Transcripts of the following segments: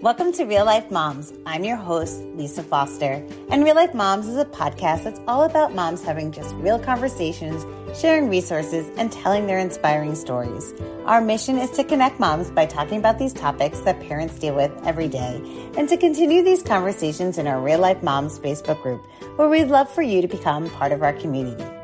Welcome to Real Life Momz. I'm your host, Lisa Foster. And Real Life Momz is a podcast that's all about moms having just real conversations, sharing resources, and telling their inspiring stories. Our mission is to connect moms by talking about these topics that parents deal with every day and to continue these conversations in our Real Life Momz Facebook group, where we'd love for you to become part of our community.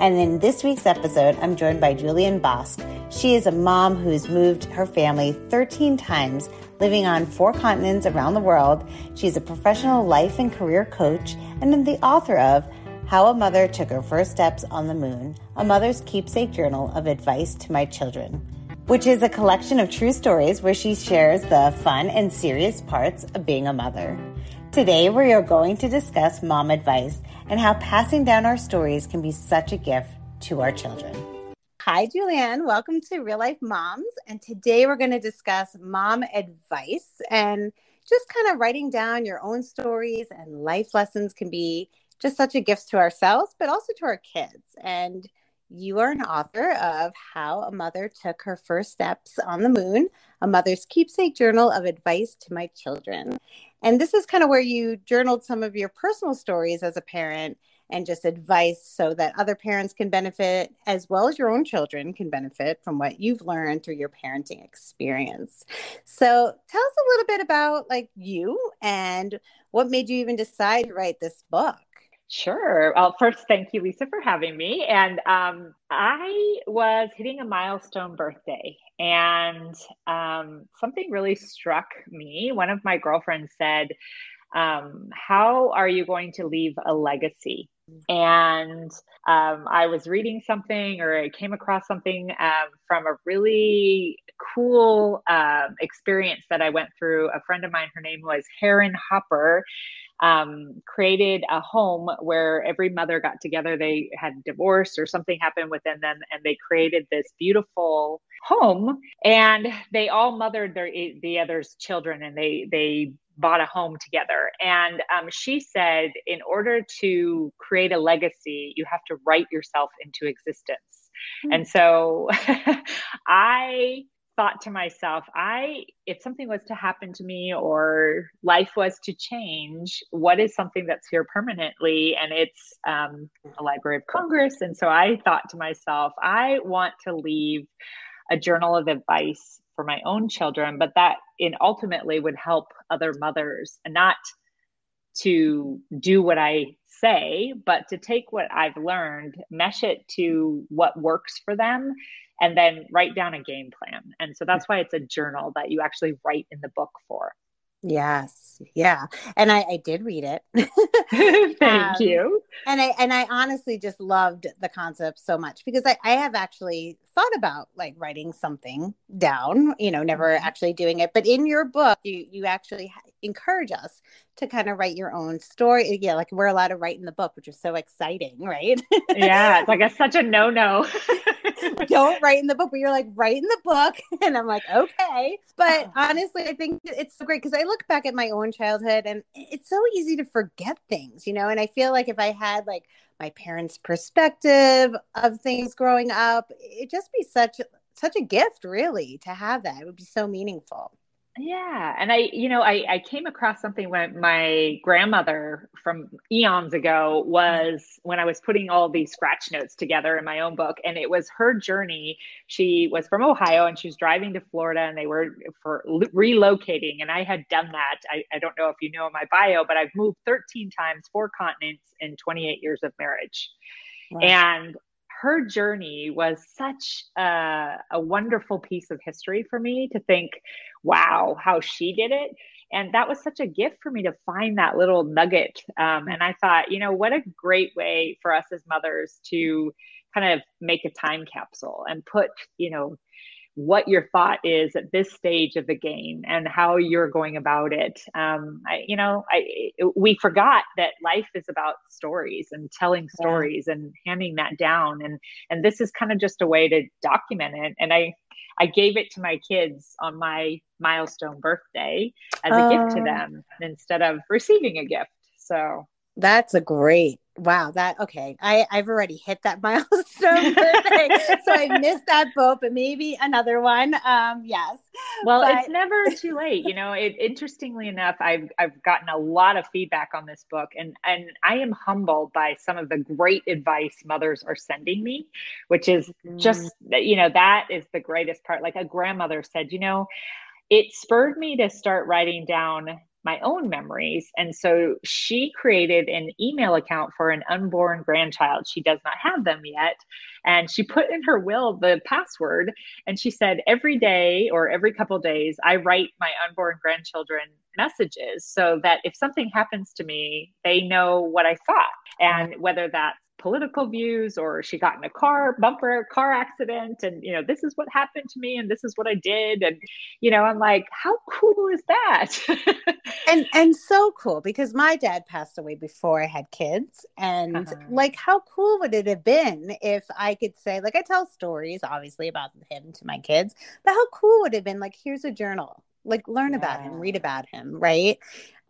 And in this week's episode, I'm joined by Julianne Bosch. She is a mom who's moved her family 13 times, living on four continents around the world. She's a professional life and career coach and the author of How a Mother Took Her First Steps on the Moon, a mother's keepsake journal of advice to my children, which is a collection of true stories where she shares the fun and serious parts of being a mother. Today, we are going to discuss mom advice and how passing down our stories can be such a gift to our children. Hi, Julianne. Welcome to Real Life Momz. And today we're going to discuss mom advice and just kind of writing down your own stories and life lessons can be just such a gift to ourselves, but also to our kids. And you are an author of How a Mother Took Her First Steps on the Moon, a mother's keepsake journal of advice to my children. And this is kind of where you journaled some of your personal stories as a parent and just advice so that other parents can benefit as well as your own children can benefit from what you've learned through your parenting experience. So, tell us a little bit about like you and what made you even decide to write this book. Sure. Well, first, thank you, Lisa, for having me. And um, I was hitting a milestone birthday, and um, something really struck me. One of my girlfriends said, um, How are you going to leave a legacy? And um, I was reading something, or I came across something um, from a really cool uh, experience that I went through. A friend of mine, her name was Heron Hopper um, created a home where every mother got together. They had divorced or something happened within them, and they created this beautiful home. And they all mothered their the other's children, and they they bought a home together. And um, she said, in order to create a legacy, you have to write yourself into existence. Mm-hmm. And so I thought to myself, I if something was to happen to me or life was to change, what is something that's here permanently? And it's um, a Library of Congress. And so I thought to myself, I want to leave a journal of advice for my own children, but that in ultimately would help other mothers and not to do what I say, but to take what I've learned, mesh it to what works for them, and then write down a game plan. And so that's why it's a journal that you actually write in the book for. Yes. Yeah. And I, I did read it. Thank um, you. And I and I honestly just loved the concept so much because I, I have actually thought about like writing something down, you know, never mm-hmm. actually doing it. But in your book, you you actually encourage us to kind of write your own story. Yeah, like we're allowed to write in the book, which is so exciting, right? yeah, it's like a, such a no no. Don't write in the book, but you're like, write in the book. And I'm like, okay. But oh. honestly, I think it's so great because I look back at my own childhood and it's so easy to forget things, you know? And I feel like if I had like my parents' perspective of things growing up, it'd just be such such a gift really to have that. It would be so meaningful. Yeah. And I, you know, I, I came across something when my grandmother from eons ago mm-hmm. was when I was putting all these scratch notes together in my own book. And it was her journey. She was from Ohio and she was driving to Florida and they were for relocating. And I had done that. I, I don't know if you know my bio, but I've moved 13 times, four continents in 28 years of marriage. Wow. And her journey was such a, a, wonderful piece of history for me to think, wow, how she did it. And that was such a gift for me to find that little nugget. Um, and I thought, you know, what a great way for us as mothers to kind of make a time capsule and put, you know, what your thought is at this stage of the game and how you're going about it. Um, I, you know, I we forgot that life is about stories and telling stories yeah. and handing that down, and and this is kind of just a way to document it. And I I gave it to my kids on my milestone birthday as a gift to oh. them instead of receiving a gift. So That's a great Wow, that okay. I I've already hit that milestone so I missed that boat, but maybe another one. Um, yes. Well, but... it's never too late. You know, it, interestingly enough, I've I've gotten a lot of feedback on this book, and and I am humbled by some of the great advice mothers are sending me, which is mm. just you know that is the greatest part. Like a grandmother said, you know, it spurred me to start writing down my own memories. And so she created an email account for an unborn grandchild. She does not have them yet. And she put in her will the password. And she said, every day or every couple days, I write my unborn grandchildren messages so that if something happens to me, they know what I thought. And whether that's political views or she got in a car bumper car accident and you know this is what happened to me and this is what i did and you know i'm like how cool is that and and so cool because my dad passed away before i had kids and uh-huh. like how cool would it have been if i could say like i tell stories obviously about him to my kids but how cool would it have been like here's a journal like learn yeah. about him read about him right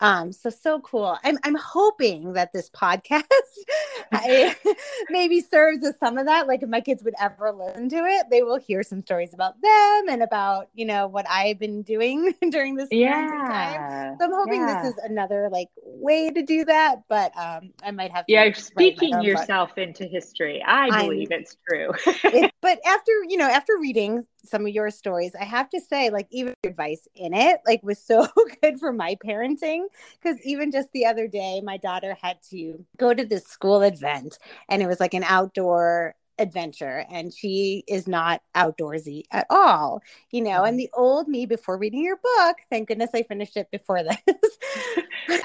um, so so cool. I'm I'm hoping that this podcast I, maybe serves as some of that. Like if my kids would ever listen to it, they will hear some stories about them and about you know what I've been doing during this yeah. time. So I'm hoping yeah. this is another like way to do that. But um, I might have to. Yeah, speaking yourself book. into history. I believe I'm, it's true. it, but after you know after reading some of your stories, I have to say, like, even advice in it, like, was so good for my parenting. Because even just the other day, my daughter had to go to this school event, and it was like an outdoor adventure and she is not outdoorsy at all you know and mm-hmm. the old me before reading your book thank goodness i finished it before this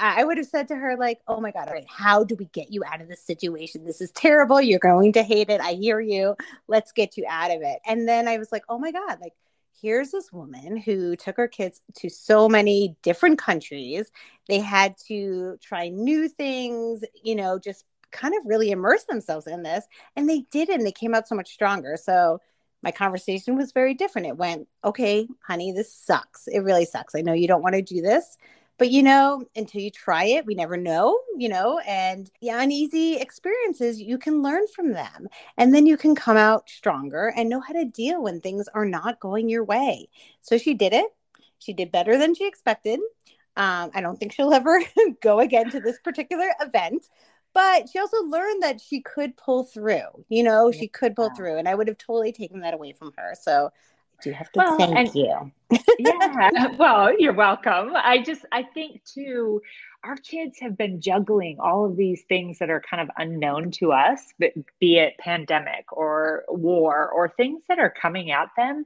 i would have said to her like oh my god all right how do we get you out of this situation? This is terrible. You're going to hate it. I hear you. Let's get you out of it. And then i was like oh my god like here's this woman who took her kids to so many different countries. They had to try new things, you know, just kind of really immerse themselves in this and they did and they came out so much stronger. So my conversation was very different. It went okay honey this sucks. It really sucks. I know you don't want to do this but you know until you try it we never know you know and the uneasy experiences you can learn from them and then you can come out stronger and know how to deal when things are not going your way. So she did it. She did better than she expected. Um, i don't think she'll ever go again to this particular event but she also learned that she could pull through you know she could pull through and i would have totally taken that away from her so I do have to well, thank and, you. Yeah well you're welcome. I just i think too our kids have been juggling all of these things that are kind of unknown to us but be it pandemic or war or things that are coming at them.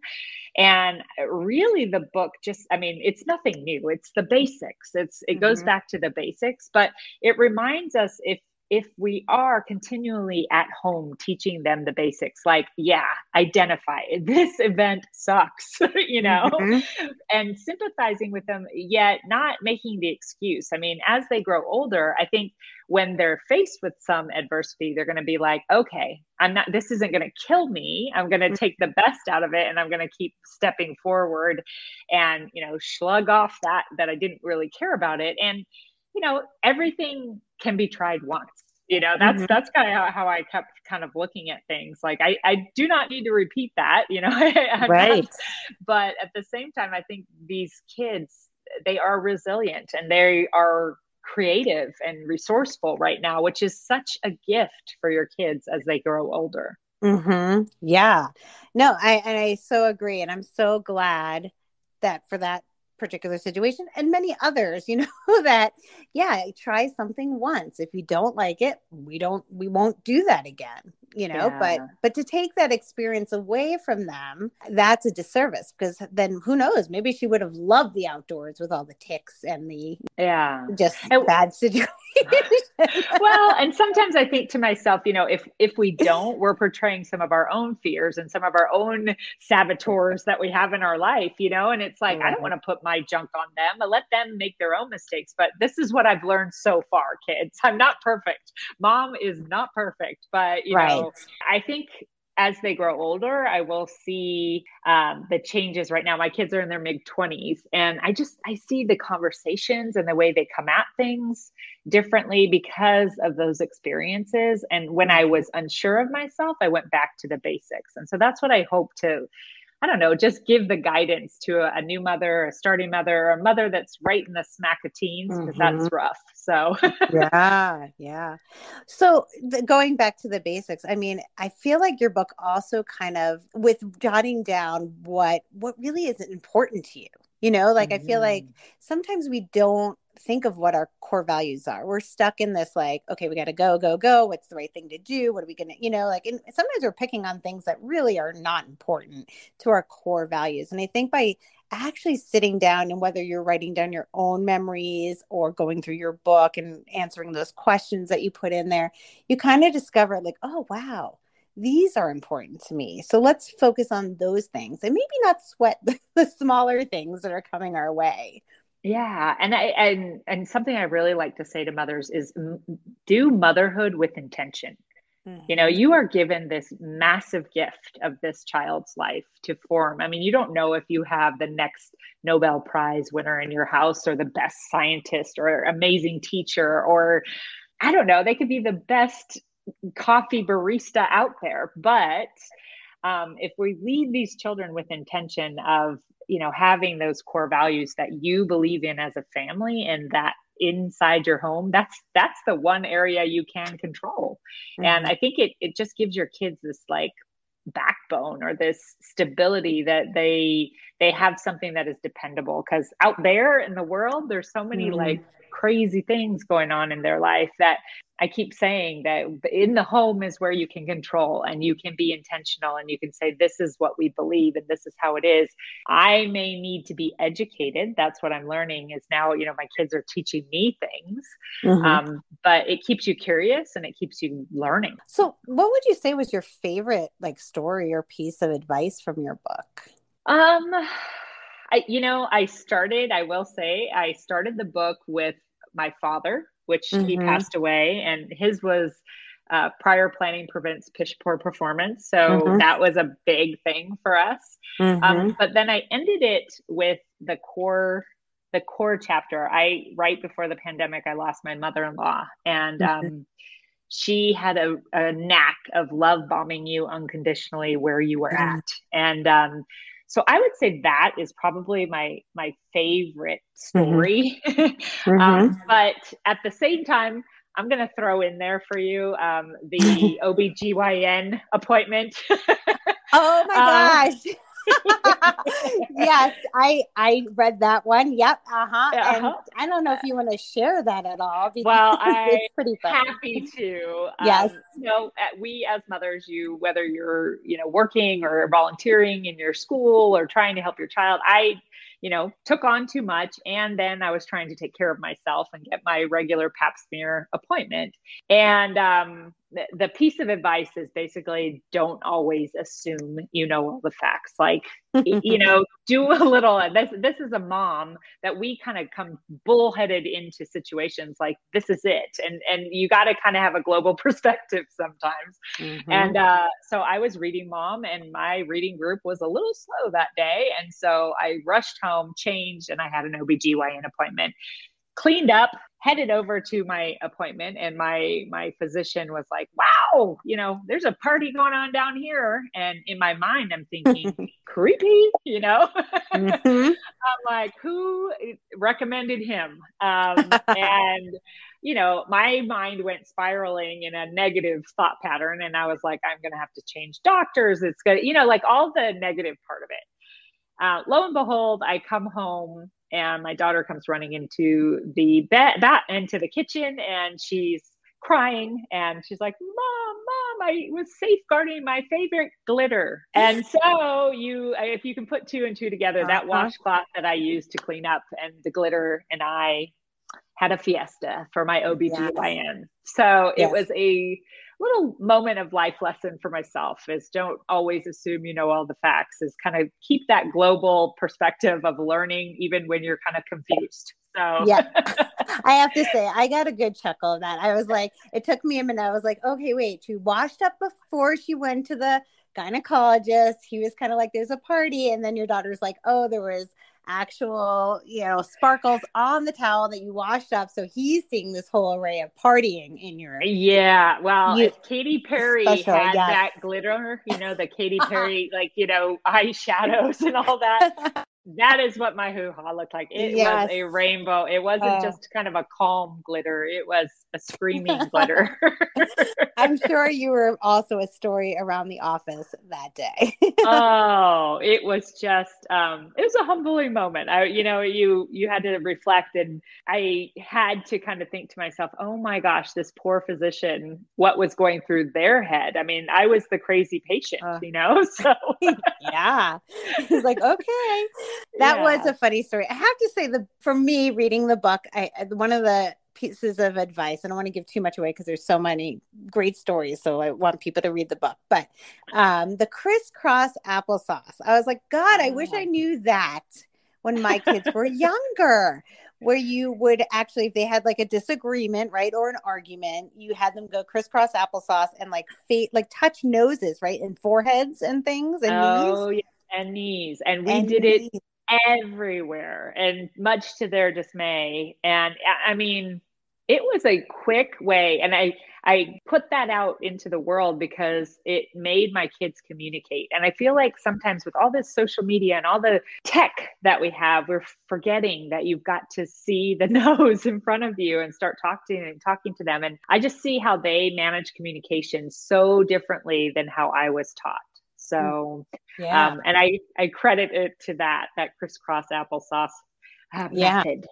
And really the book just i mean it's nothing new it's the basics. It's it goes mm-hmm. back to the basics but it reminds us if if we are continually at home teaching them the basics like yeah identify this event sucks you know mm-hmm. and sympathizing with them yet not making the excuse i mean as they grow older i think when they're faced with some adversity they're going to be like okay i'm not this isn't going to kill me i'm going to mm-hmm. take the best out of it and i'm going to keep stepping forward and you know slug off that that i didn't really care about it and you know everything can be tried once you know that's mm-hmm. that's kind of how, how, i kept kind of looking at things like i i do not need to repeat that you know right not, but at the same time i think these kids they are resilient and they are creative and resourceful right now which is such a gift for your kids as they grow older mm-hmm. yeah no i and i so agree and i'm so glad that for that particular situation and many others you know that yeah try something once. If you don't like it we don't we won't do that again you know yeah. but but to take that experience away from them that's a disservice because then who knows maybe she would have loved the outdoors with all the ticks and the yeah just and, bad situation well and sometimes i think to myself you know if if we don't we're portraying some of our own fears and some of our own saboteurs that we have in our life you know and it's like i don't want to put my junk on them I let them make their own mistakes but this is what i've learned so far kids i'm not perfect mom is not perfect but you right. know I think as they grow older, I will see um, the changes right now. My kids are in their mid 20s, and I just I see the conversations and the way they come at things differently because of those experiences. And when I was unsure of myself, I went back to the basics. And so that's what I hope to I don't know, just give the guidance to a, a, new mother, a starting mother, or a mother that's right in the smack of teens because mm-hmm. that's rough. So, yeah, yeah. So, the, going back to the basics, I mean, I feel like your book also kind of with jotting down what what really is important to you. You know, like mm-hmm. I feel like mm-hmm. sometimes we don't think of what our core values are. We're stuck in this like, okay, we got to go, go, go. What's the right thing to do? What are we going to, you know, like, and sometimes we're picking on things that really are not important to our core values. And I think by actually sitting down and whether you're writing down your own memories or going through your book and answering those questions that you put in there, you kind of discover like, oh, wow these are important to me. So let's focus on those things and maybe not sweat the, smaller things that are coming our way. Yeah, and I and and something I really like to say to mothers is do motherhood with intention. Mm-hmm. You know, mm-hmm. you are given this massive gift of this child's life to form. I mean, you don't know if you have the next Nobel Prize winner in your house or the best scientist or amazing teacher or I don't know, they could be the best coffee barista out there, but um, if we lead these children with intention of you know having those core values that you believe in as a family and that inside your home that's that's the one area you can control mm-hmm. and i think it it just gives your kids this like backbone or this stability that they they have something that is dependable because out there in the world there's so many mm-hmm. like crazy things going on in their life that I keep saying that in the home is where you can control and you can be intentional and you can say, this is what we believe and this is how it is. I may need to be educated. That's what I'm learning is now, you know, my kids are teaching me things, mm-hmm. um, but it keeps you curious and it keeps you learning. So, what would you say was your favorite like story or piece of advice from your book? Um, I, you know, I started, I will say, I started the book with my father, which mm-hmm. he passed away, and his was uh, prior planning prevents piss poor performance. So mm-hmm. that was a big thing for us. Um, mm-hmm. Um, but then I ended it with the core the core chapter. I right before the pandemic, I lost my mother in law, and mm-hmm. um, she had a, a, knack of love bombing you unconditionally where you were at, and um, so I would say that is probably my my favorite mm-hmm. story. Mm-hmm. um, but at the same time, I'm going to throw in there for you um, the OBGYN appointment. oh my um, gosh. yes, I I read that one. Yep. Uh-huh. uh-huh. And I don't know if you want to share that at all. Well, I it's pretty funny. happy to. Yes. Um, you know, we as mothers, you whether you're you know working or volunteering in your school or trying to help your child, I you know, took on too much. And then I was trying to take care of myself and get my regular pap smear appointment. And um, the, piece of advice is basically don't always assume you know all the facts. Like, you know, do a little. This this is a mom that we kind of come bullheaded into situations like this is it, and and you got to kind of have a global perspective sometimes. Mm-hmm. And uh, so I was reading mom, and my reading group was a little slow that day, and so I rushed home, changed, and I had an OBGYN appointment cleaned up headed over to my appointment and my my physician was like wow you know there's a party going on down here. And in my mind i'm thinking creepy you know? Mm-hmm. i'm like who recommended him? Um, and you know my mind went spiraling in a negative thought pattern and i was like i'm gonna have to change doctors. It's gonna you know like all the negative part of it. Uh, lo and behold i come home and my daughter comes running into the bed that into the kitchen and she's crying and she's like mom mom i was safeguarding my favorite glitter and so you if you can put two and two together that uh-huh. washcloth that i used to clean up and the glitter and i had a fiesta for my obgyn yes. so yes. it was a little moment of life lesson for myself is don't always assume you know all the facts is kind of keep that global perspective of learning even when you're kind of confused so yeah i have to say i got a good chuckle of that i was like it took me a minute i was like okay wait she washed up before she went to the gynecologist. He was kind of like, there's a party. And then your daughter's like, oh, there was actual, you know, sparkles on the towel that you washed up. So he's seeing this whole array of partying in your. Yeah. Well, you, if Katy Perry special, had yes. that glitter, you know, the Katy Perry, like, you know, eyeshadows and all that. that is what my hoo ha looked like. It yes. was a rainbow. It wasn't uh, just kind of a calm glitter, it was a screaming glitter. I'm sure you were also a story around the office that day. oh, it was just um it was a humbling moment. I you know, you you had to reflect and I had to kind of think to myself, "Oh my gosh, this poor physician, what was going through their head?" I mean, I was the crazy patient, uh, you know. So yeah. He's like, "Okay." That yeah. was a funny story. I have to say the for me reading the book, I one of the pieces of advice. I don't want to give too much away because there's so many great stories. So I want people to read the book. But um, the crisscross applesauce. I was like, God, I wish I oh. knew that when my kids were younger. Where you would actually, if they had like a disagreement, right, or an argument, you had them go crisscross applesauce and like fate, like touch noses, right, and foreheads and things and oh, knees. Yeah, and knees, and we and did knees. it everywhere and much to their dismay. And i mean it was a quick way and i i put that out into the world because it made my kids communicate. And i feel like sometimes with all this social media and all the tech that we have we're forgetting that you've got to see the nose in front of you and start talking and talking to them. And i just see how they manage communication so differently than how i was taught so, yeah. um, and I, I credit it to that, that crisscross applesauce uh, yeah. method.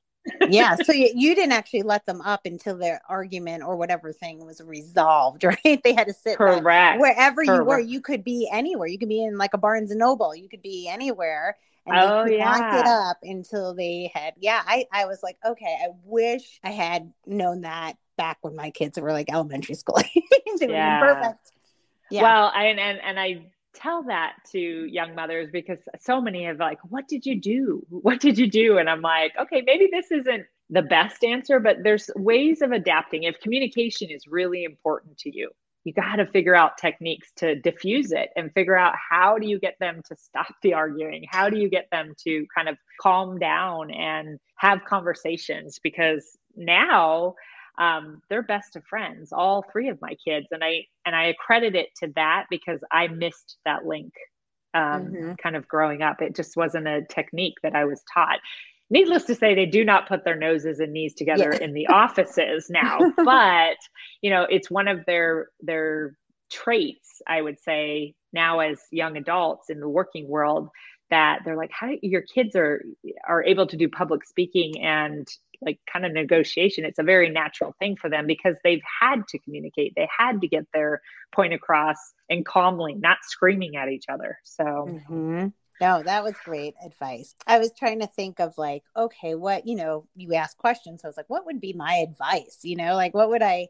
yeah. So you, you didn't actually let them up until their argument or whatever thing was resolved, right? They had to sit correct wherever correct. you were. You could be anywhere. You could be in like a Barnes and Noble. You could be anywhere. And oh, they yeah. locked it up until they had. Yeah, I I was like, okay, I wish I had known that back when my kids were like elementary school. yeah. perfect. Yeah. Well, I, and and I tell that to young mothers because so many have like, what did you do? What did you do? And I'm like, okay, maybe this isn't the best answer, but there's ways of adapting. If communication is really important to you, you got to figure out techniques to diffuse it and figure out how do you get them to stop the arguing? How do you get them to kind of calm down and have conversations? Because now um, they're best of friends, all three of my kids, and I and I accredit it to that because I missed that link, um, mm-hmm. kind of growing up. It just wasn't a technique that I was taught. Needless to say, they do not put their noses and knees together yeah. in the offices now, but you know it's one of their their traits. I would say now as young adults in the working world that they're like how your kids are are able to do public speaking and like kind of negotiation it's a very natural thing for them because they've had to communicate. They had to get their point across and calmly not screaming at each other. So mm-hmm. no that was great advice. I was trying to think of like okay what you know you ask questions. So i was like what would be my advice? You know like what would i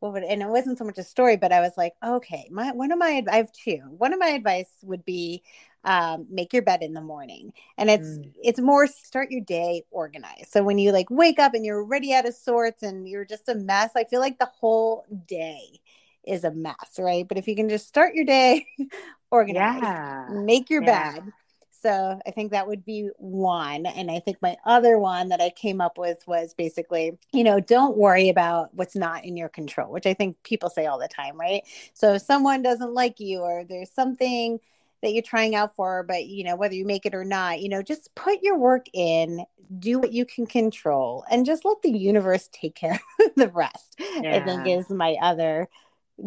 what would and it wasn't so much a story but i was like okay my one of my i have two one of my advice would be um, make your bed in the morning and it's mm. it's more start your day organized so when you like wake up and you're already out of sorts and you're just a mess i feel like the whole day is a mess right but if you can just start your day organized yeah. make your yeah. bed so I think that would be one. And I think my other one that I came up with was basically, you know, don't worry about what's not in your control, which I think people say all the time, right? So if someone doesn't like you or there's something that you're trying out for, but you know, whether you make it or not, you know, just put your work in, do what you can control, and just let the universe take care of the rest. Yeah. I think is my other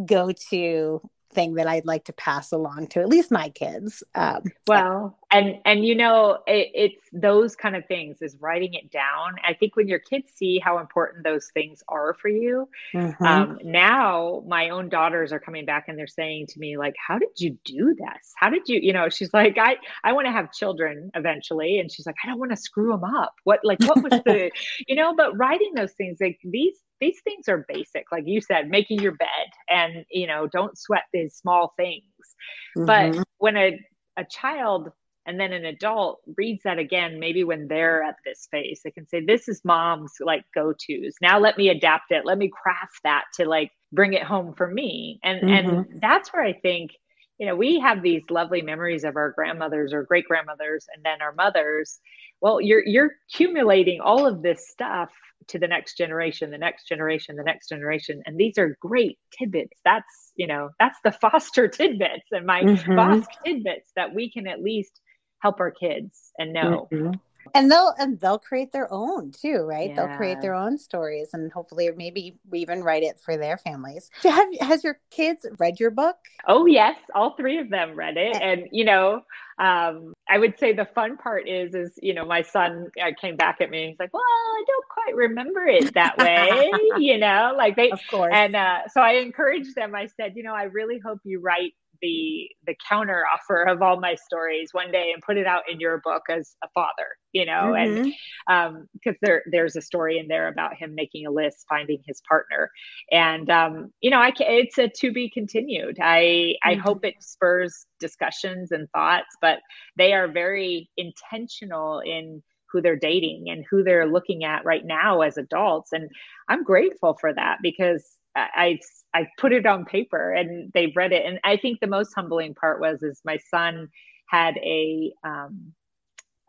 go to thing that I'd like to pass along to at least my kids. Um, well, and and you know, it, it's those kind of things is writing it down. I think when your kids see how important those things are for you, mm-hmm. um, now my own daughters are coming back and they're saying to me like, "How did you do this? How did you?" You know, she's like, "I I want to have children eventually," and she's like, "I don't want to screw them up. What like what was the, you know?" But writing those things like these these things are basic like you said making your bed and you know don't sweat these small things mm-hmm. but when a, a child and then an adult reads that again maybe when they're at this phase they can say this is mom's like go-to's now let me adapt it let me craft that to like bring it home for me and mm-hmm. and that's where i think you know, we have these lovely memories of our grandmothers or great grandmothers and then our mothers. Well, you're you're accumulating all of this stuff to the next generation, the next generation, the next generation. And these are great tidbits. That's, you know, that's the foster tidbits and my mm-hmm. foster tidbits that we can at least help our kids and know. Mm-hmm and they'll and they'll create their own too right yeah. they'll create their own stories and hopefully maybe even write it for their families have has your kids read your book oh yes all three of them read it and you know um, I would say the fun part is, is you know, my son uh, came back at me. And he's like, "Well, I don't quite remember it that way," you know, like they. Of course. And uh, so I encouraged them. I said, you know, I really hope you write the the counter offer of all my stories one day and put it out in your book as a father you know mm-hmm. and um because there there's a story in there about him making a list finding his partner and um you know i can, it's a to be continued i i mm-hmm. hope it spurs discussions and thoughts but they are very intentional in who they're dating and who they're looking at right now as adults and i'm grateful for that because I I put it on paper and they read it. And I think the most humbling part was is my son had a, um,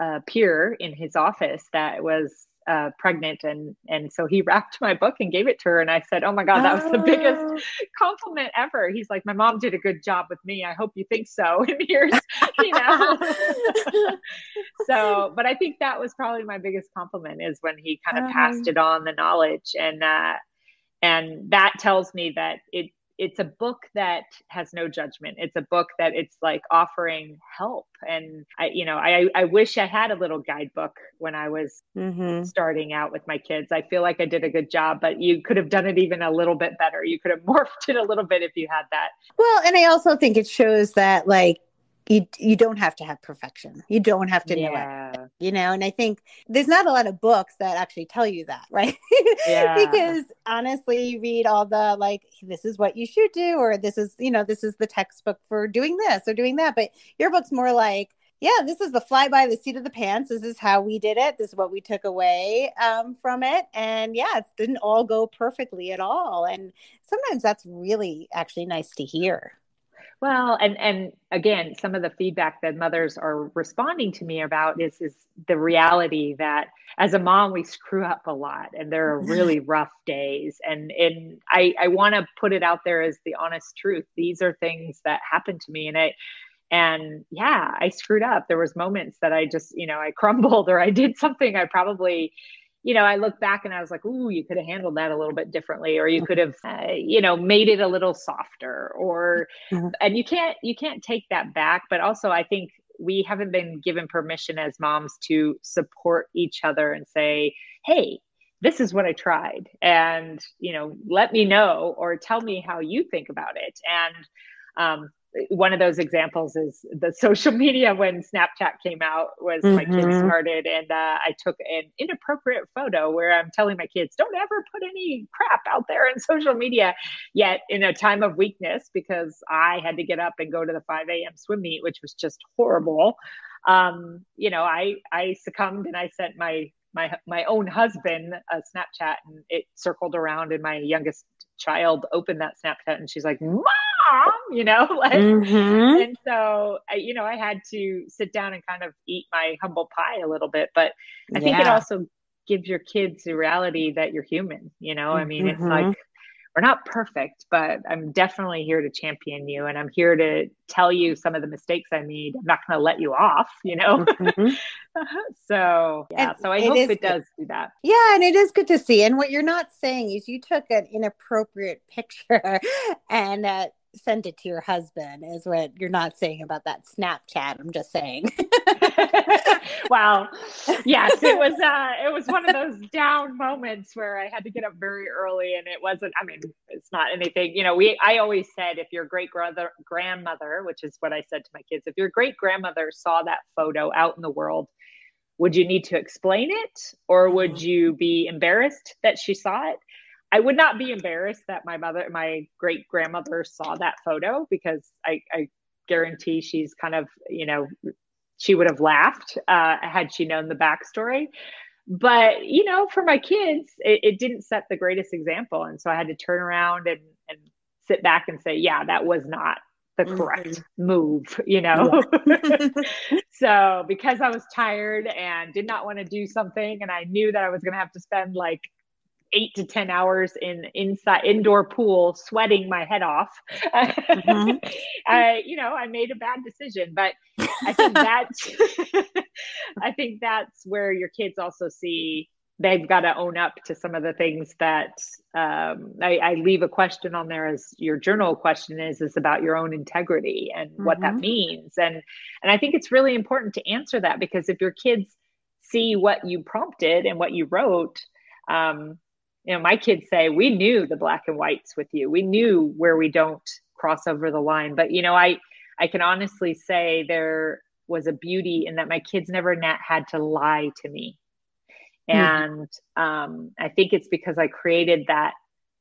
a peer in his office that was uh, pregnant and and so he wrapped my book and gave it to her and I said oh my god that was the biggest oh. compliment ever he's like my mom did a good job with me I hope you think so and here's you know so but I think that was probably my biggest compliment is when he kind of passed uh-huh. it on the knowledge and uh and that tells me that it it's a book that has no judgment. It's a book that it's like offering help. And i you know i i wish i had a little guidebook when i was mm-hmm. starting out with my kids. I feel like i did a good job but you could have done it even a little bit better. You could have morphed it a little bit if you had that. Well and i also think it shows that like you you don't have to have perfection. You don't have to know it. You know, and I think there's not a lot of books that actually tell you that, right? Yeah. because honestly, you read all the like this is what you should do or this is, you know, this is the textbook for doing this or doing that, but your book's more like yeah, this is the fly by the seat of the pants. This is how we did it. This is what we took away um, from it. And yeah, it didn't all go perfectly at all. And sometimes that's really actually nice to hear. Well, and and again, some of the feedback that mothers are responding to me about is is the reality that as a mom we screw up a lot and there are really rough days and and I I want to put it out there as the honest truth. These are things that happen to me and I and yeah, I screwed up. There was moments that I just, you know, I crumbled or I did something I probably you know, I look back and I was like, ooh, you could have handled that a little bit differently, or you could have, uh, you know, made it a little softer, or, mm-hmm. and you can't, you can't take that back. But also, I think we haven't been given permission as moms to support each other and say, hey, this is what I tried, and you know, let me know or tell me how you think about it. And um, one of those examples is the social media when Snapchat came out was mm-hmm. my kids mm-hmm. started and uh, I took an inappropriate photo where I'm telling my kids don't ever put any crap out there in social media yet in a time of weakness because I had to get up and go to the 5 a.m. swim meet which was just horrible um, you know I I succumbed and I sent my my my own husband a Snapchat and it circled around and my youngest child opened that Snapchat and she's like mom mom, you know, like, mm-hmm. and so, I, you know, I had to sit down and kind of eat my humble pie a little bit, but I yeah. think it also gives your kids the reality that you're human, you know, I mean, mm-hmm. it's like, we're not perfect, but I'm definitely here to champion you and I'm here to tell you some of the mistakes I made. I'm not going to let you off, you know? Mm-hmm. so, yeah, and so I hope it does do that. Yeah, and it is good to see. And what you're not saying is you took an inappropriate picture and uh, sent it to your husband is what you're not saying about that Snapchat. I'm just saying. wow. Yes, it was uh it was one of those down moments where I had to get up very early and it wasn't I mean, it's not anything, you know, we I always said if your great grandmother grandmother, which is what I said to my kids, if your great grandmother saw that photo out in the world, would you need to explain it or would mm-hmm. you be embarrassed that she saw it? I would not be embarrassed that my mother, my great grandmother saw that photo because I, I, guarantee she's kind of, you know, she would have laughed uh, had she known the backstory. But, you know, for my kids, it, it, didn't set the greatest example. And so I had to turn around and, and sit back and say, yeah, that was not the correct mm-hmm. move, you know? Yeah. so because I was tired and did not want to do something and I knew that I was going to have to spend like eight to 10 hours in inside indoor pool, sweating my head off, mm-hmm. I, you know, I made a bad decision, but I think that's, I think that's where your kids also see they've got to own up to some of the things that um, I, I, leave a question on there as your journal question is is about your own integrity and mm-hmm. what that mm-hmm. means and and I think it's really important to answer that because if your kids see what you prompted and what you wrote um, you know my kids say we knew the black and whites with you we knew where we don't cross over the line but you know I I can honestly say there was a beauty in that my kids never had to lie to me Mm-hmm. And um, I think it's because I created that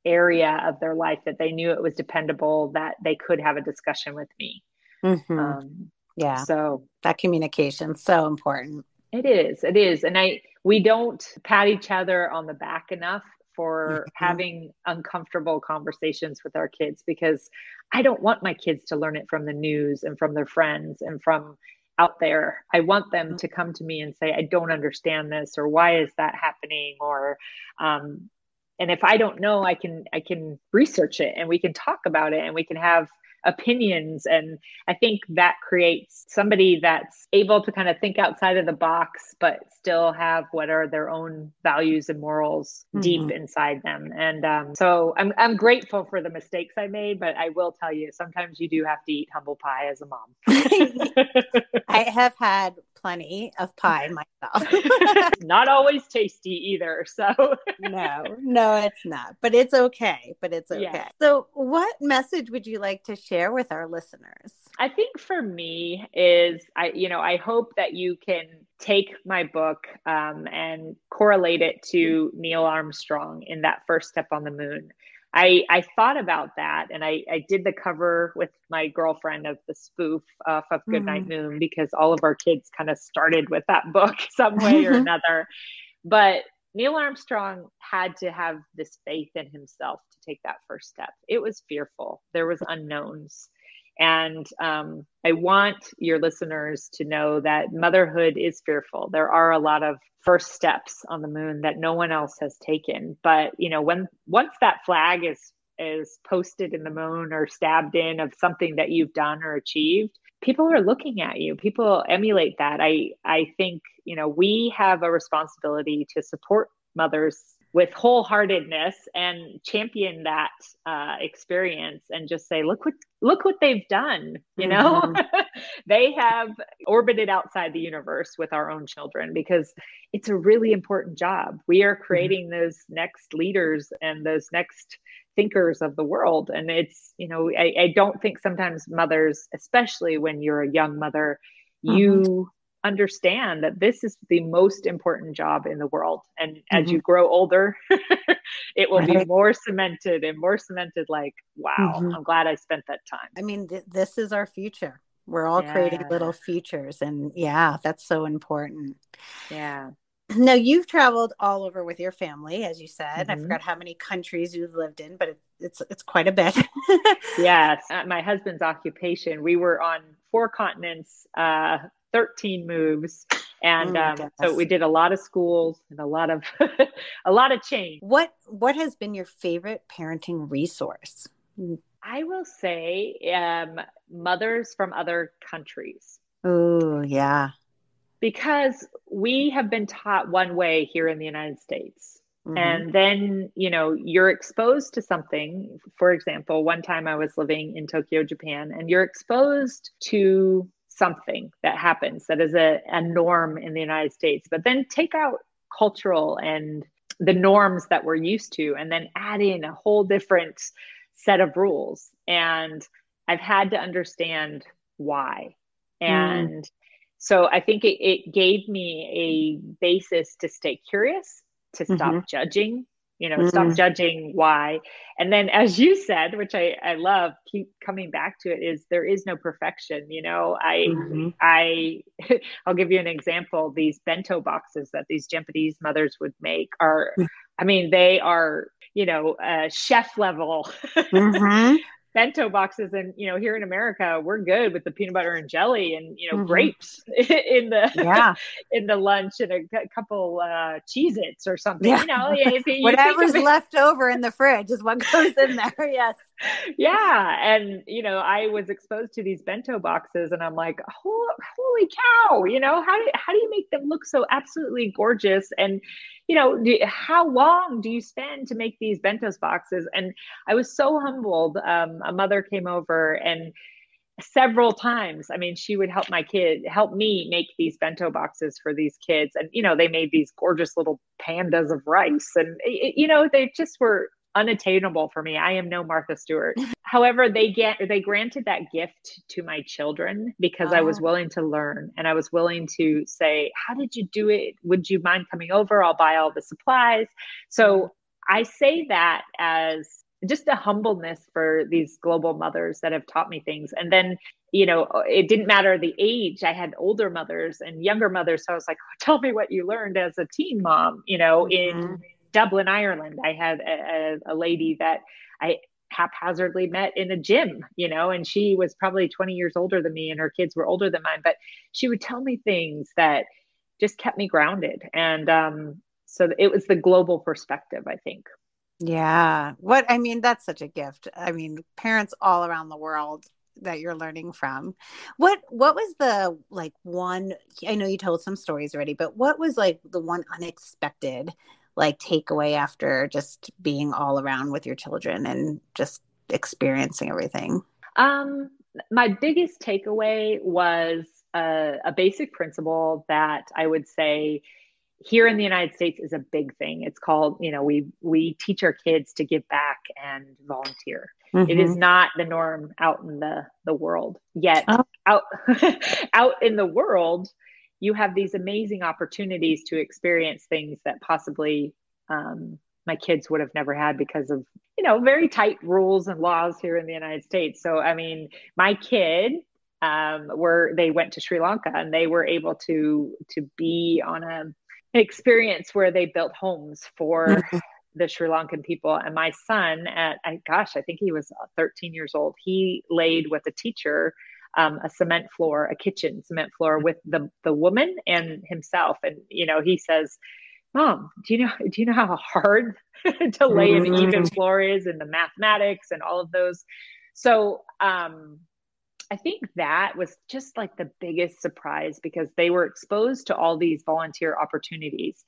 area of their life that they knew it was dependable, that they could have a discussion with me. Mm-hmm. Um, yeah. So that communication so important. It is. It is. And I we don't pat each other on the back enough for having uncomfortable conversations with our kids because I don't want my kids to learn it from the news and from their friends and from out there. I want them mm-hmm. to come to me and say, I don't understand this, or why is that happening? Or, um, and if I don't know, I can, I can research it and we can talk about it and we can have opinions. And I think that creates somebody that's able to kind of think outside of the box, but still have what are their own values and morals mm-hmm. deep inside them. And um, so I'm, I'm grateful for the mistakes I made, but I will tell you, sometimes you do have to eat humble pie as a mom. I have had plenty of pie myself. not always tasty either. So, no, no, it's not, but it's okay. But it's okay. Yeah. So, what message would you like to share with our listeners? I think for me is I, you know, I hope that you can take my book um, and correlate it to Neil Armstrong in that first step on the moon. I, I thought about that and I, I did the cover with my girlfriend of the spoof of Goodnight mm-hmm. Moon because all of our kids kind of started with that book some way or another. But Neil Armstrong had to have this faith in himself to take that first step. It was fearful. There was unknowns. And um, I want your listeners to know that motherhood is fearful. There are a lot of first steps on the moon that no one else has taken. But you know, when once that flag is is posted in the moon or stabbed in of something that you've done or achieved, people are looking at you. People emulate that. I I think you know we have a responsibility to support mothers with wholeheartedness and champion that uh, experience and just say look what look what they've done you know mm-hmm. they have orbited outside the universe with our own children because it's a really important job we are mm-hmm. creating mm-hmm. those next leaders and those next thinkers of the world and it's you know I, I don't think sometimes mothers especially when you're a young mother mm-hmm. you understand that this is the most important job in the world. And mm-hmm. as you grow older, it will right. be more cemented and more cemented like, wow, mm-hmm. I'm glad I spent that time. I mean, th- this is our future. We're all yeah. creating little futures. And yeah, that's so important. Yeah. Now, you've traveled all over with your family, as you said. Mm-hmm. I forgot how many countries you've lived in, but it, it's it's quite a bit. yes, At my husband's occupation, we were on four continents, uh, 13 moves. And oh um, so we did a lot of schools and a lot of a lot of change. What what has been your favorite parenting resource? I will say um, mothers from other countries. Oh yeah. Because we have been taught one way here in the united states. Mm-hmm. And then, you know, you're exposed to something. For example, one time I was living in Tokyo, Japan, and you're exposed to something that happens that is a, a norm in the United States, but then take out cultural and the norms that we're used to and then add in a whole different set of rules. And I've had to understand why. Mm. And mm. so I think it, it, gave me a basis to stay curious, to stop mm-hmm. judging, you know mm-hmm. stop judging why and then as you said which i i love keep coming back to it is there is no perfection you know i mm-hmm. i i'll give you an example these bento boxes that these japanese mothers would make are mm. i mean they are you know uh, chef level mm-hmm. Bento boxes and you know here in america we're good with the peanut butter and jelly and you know mm-hmm. grapes in the yeah in the lunch and a, couple uh cheez its or something yeah. you know if you whatever's left over in the fridge is what goes in there yes yeah and you know i was exposed to these bento boxes and i'm like holy cow you know how do, how do you make them look so absolutely gorgeous and you know, do, how long do you spend to make these bentos boxes? And I was so humbled. Um, a mother came over and several times i mean she would help my kid help me make these bento boxes for these kids and you know they made these gorgeous little pandas of rice and you know they just were unattainable for me. I am no Martha Stewart. However, they get they granted that gift to my children because I was ah. willing to learn and I was willing to say, "How did you do it? Would you mind coming over? I'll buy all the supplies." So I say that as just a humbleness for these global mothers that have taught me things. And then, you know, it didn't matter the age. I had older mothers and younger mothers. So I was like, tell me what you learned as a teen mom, you know, mm-hmm. in Dublin, Ireland. I had a, a, lady that I haphazardly met in a gym, you know, and she was probably 20 years older than me and her kids were older than mine, but she would tell me things that just kept me grounded. And um, so it was the global perspective, I think. Yeah. What I mean, that's such a gift. I mean, parents all around the world that you're learning from. What what was the like one I know you told some stories already, but what was like the one unexpected like takeaway after just being all around with your children and just experiencing everything? Um, my biggest takeaway was a, a basic principle that I would say here in the United States is a big thing. It's called, you know, we we teach our kids to give back and volunteer. Mm-hmm. It is mm-hmm. not the norm out in the the world yet. Oh. Out out in the world, you have these amazing opportunities to experience things that possibly um, my kids would have never had because of you know very tight rules and laws here in the united states so i mean my kid um, were they went to sri lanka and they were able to to be on a an experience where they built homes for mm-hmm. the Sri Lankan people. And my son, at I, gosh, I think he was 13 years old, he laid with a teacher um, a cement floor, a kitchen cement floor with the the woman and himself. And you know, he says, "Mom, do you know do you know how hard to lay an even mm-hmm. floor is, and the mathematics and all of those?" So um, I think that was just like the biggest surprise because they were exposed to all these volunteer opportunities.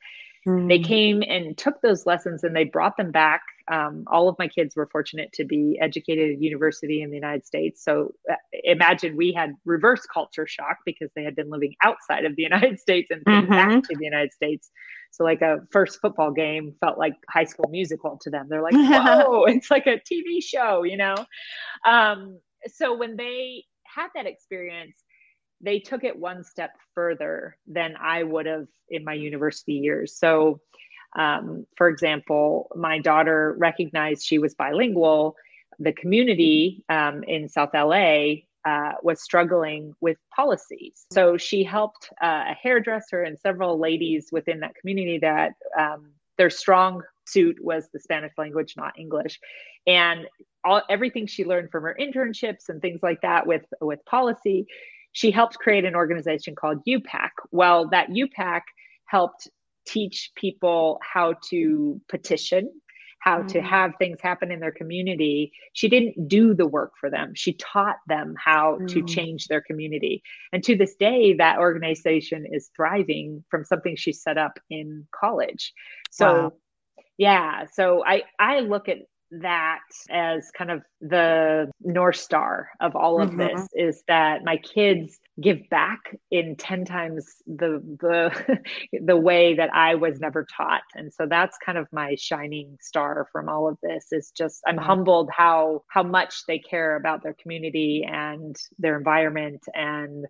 Mm. They came and took those lessons and they brought them back. Um, all of my kids were fortunate to be educated at university in the United States. So uh, imagine we had reverse culture shock because they had been living outside of the United States and mm-hmm. back to the United States. So like a first football game felt like high school musical to them. They're like, whoa, it's like a TV show, you know? Um, so when they had that experience, they took it one step further than I would have in my university years. So, um, for example, my daughter recognized she was bilingual. The community um, in South LA uh, was struggling with policies. So she helped uh, a hairdresser and several ladies within that community that um, their strong suit was the Spanish language, not English. And all, everything she learned from her internships and things like that with, with policy, she helped create an organization called UPAC. Well, that UPAC helped teach people how to petition, how mm-hmm. to have things happen in their community. She didn't do the work for them. She taught them how mm-hmm. to mm. change their community. And to this day, that organization is thriving from something she set up in college. So, wow. yeah, so I I look at that as kind of the north star of all of mm-hmm. this is that my kids give back in 10 times the the the way that I was never taught and so that's kind of my shining star from all of this is just I'm mm-hmm. humbled how how much they care about their community and their environment and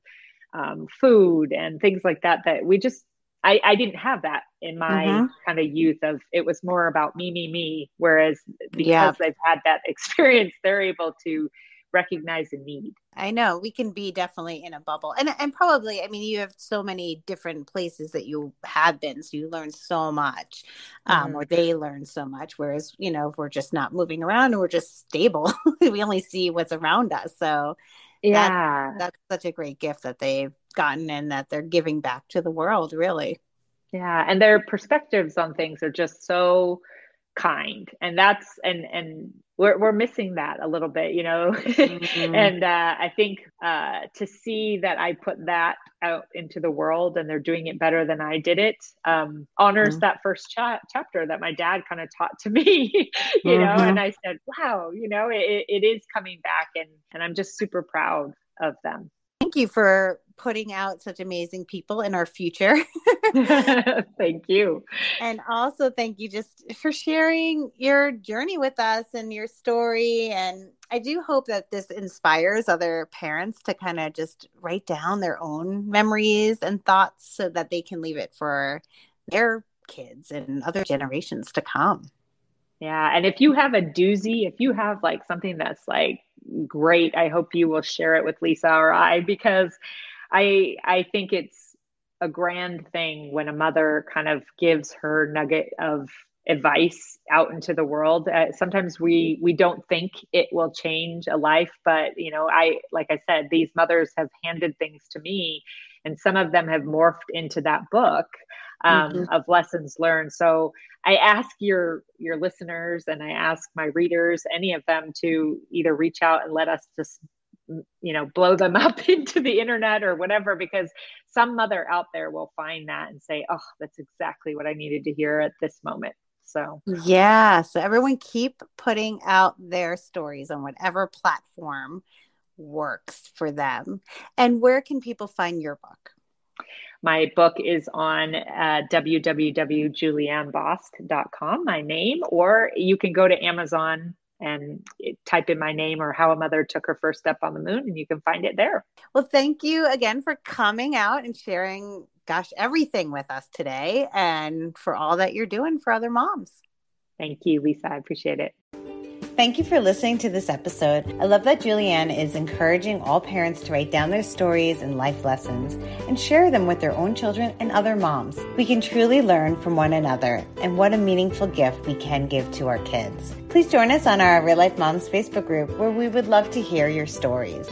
um, food and things like that that we just I, I didn't have that in my mm-hmm. kind of youth of it was more about me, me, me. Whereas because yeah. they've had that experience, they're able to recognize a need. I know we can be definitely in a bubble, and and probably, I mean, you have so many different places that you have been, so you learn so much, um, mm-hmm. or they learn so much. Whereas, you know, if we're just not moving around and we're just stable, we only see what's around us. So, yeah, that's, that's such a great gift that they've gotten and that they're giving back to the world, really. Yeah, and their perspectives on things are just so kind and that's and and we're, we're missing that a little bit you know mm-hmm. and uh, i think uh, to see that i put that out into the world and they're doing it better than i did it um, honors mm-hmm. that first cha- chapter that my dad kind of taught to me you mm-hmm. know and i said wow you know it, it is coming back and and i'm just super proud of them thank you for putting out such amazing people in our future. thank you. And also thank you just for sharing your journey with us and your story. And I do hope that this inspires other parents to kind of just write down their own memories and thoughts so that they can leave it for their kids and other generations to come. Yeah. And if you have a doozy, if you have like something that's like great, I hope you will share it with Lisa or I because I I think it's a grand thing when a mother kind of gives her nugget of advice out into the world. Uh, sometimes we we don't think it will change a life but you know i like i said these mothers have handed things to me and some of them have morphed into that book um, mm-hmm. of lessons learned. So i ask your your listeners and i ask my readers any of them to either reach out and let us just you know blow them up into the internet or whatever because some mother out there will find that and say oh that's exactly what i needed to hear at this moment. So yeah. So everyone keep putting out their stories on whatever platform works for them. And where can people find your book my book is on uh, www.juliannebosch.com, my name, or you can go to Amazon and type in my name or how a mother took her first step on the moon and you can find it there. Well, thank you again for coming out and sharing gosh everything with us today and for all that you're doing for other moms. Thank you, Lisa. I appreciate it. Thank you for listening to this episode. I love that Julianne is encouraging all parents to write down their stories and life lessons and share them with their own children and other moms. We can truly learn from one another, and what a meaningful gift we can give to our kids. Please join us on our Real Life Momz Facebook group where we would love to hear your stories.